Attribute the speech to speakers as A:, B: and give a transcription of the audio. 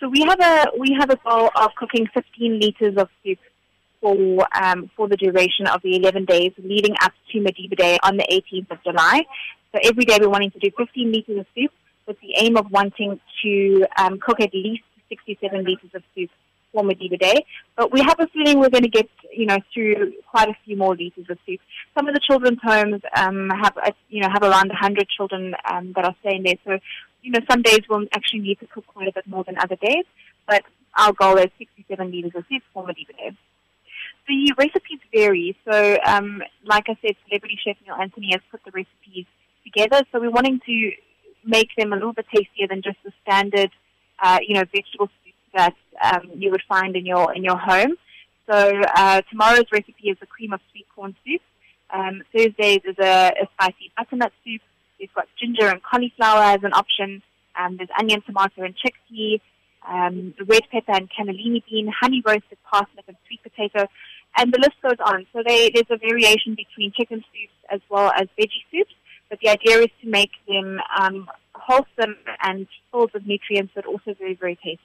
A: So we have a we have a goal of cooking 15 liters of soup for um, for the duration of the 11 days leading up to Madiba Day on the 18th of July. So every day we're wanting to do 15 liters of soup with the aim of wanting to um, cook at least 67 liters of soup for Madiba Day. But we have a feeling we're going to get, you know, through quite a few more liters of soup. Some of the children's homes um, have, uh, you know, have around 100 children um, that are staying there. So, you know, some days we'll actually need to cook quite a bit more than other days. But our goal is 67 liters of soup for Madiba Day. The recipes vary. So, um, like I said, celebrity chef Neil Anthony has put the recipes together. So we're wanting to make them a little bit tastier than just the standard, uh, you know, vegetable that um, you would find in your in your home. So uh, tomorrow's recipe is a cream of sweet corn soup. Um, Thursday's is a, a spicy butternut soup. We've got ginger and cauliflower as an option. Um, there's onion, tomato, and chickpea. Um, red pepper and cannellini bean, honey roasted parsnip and sweet potato, and the list goes on. So they, there's a variation between chicken soups as well as veggie soups, but the idea is to make them um, wholesome and full of nutrients, but also very, very tasty.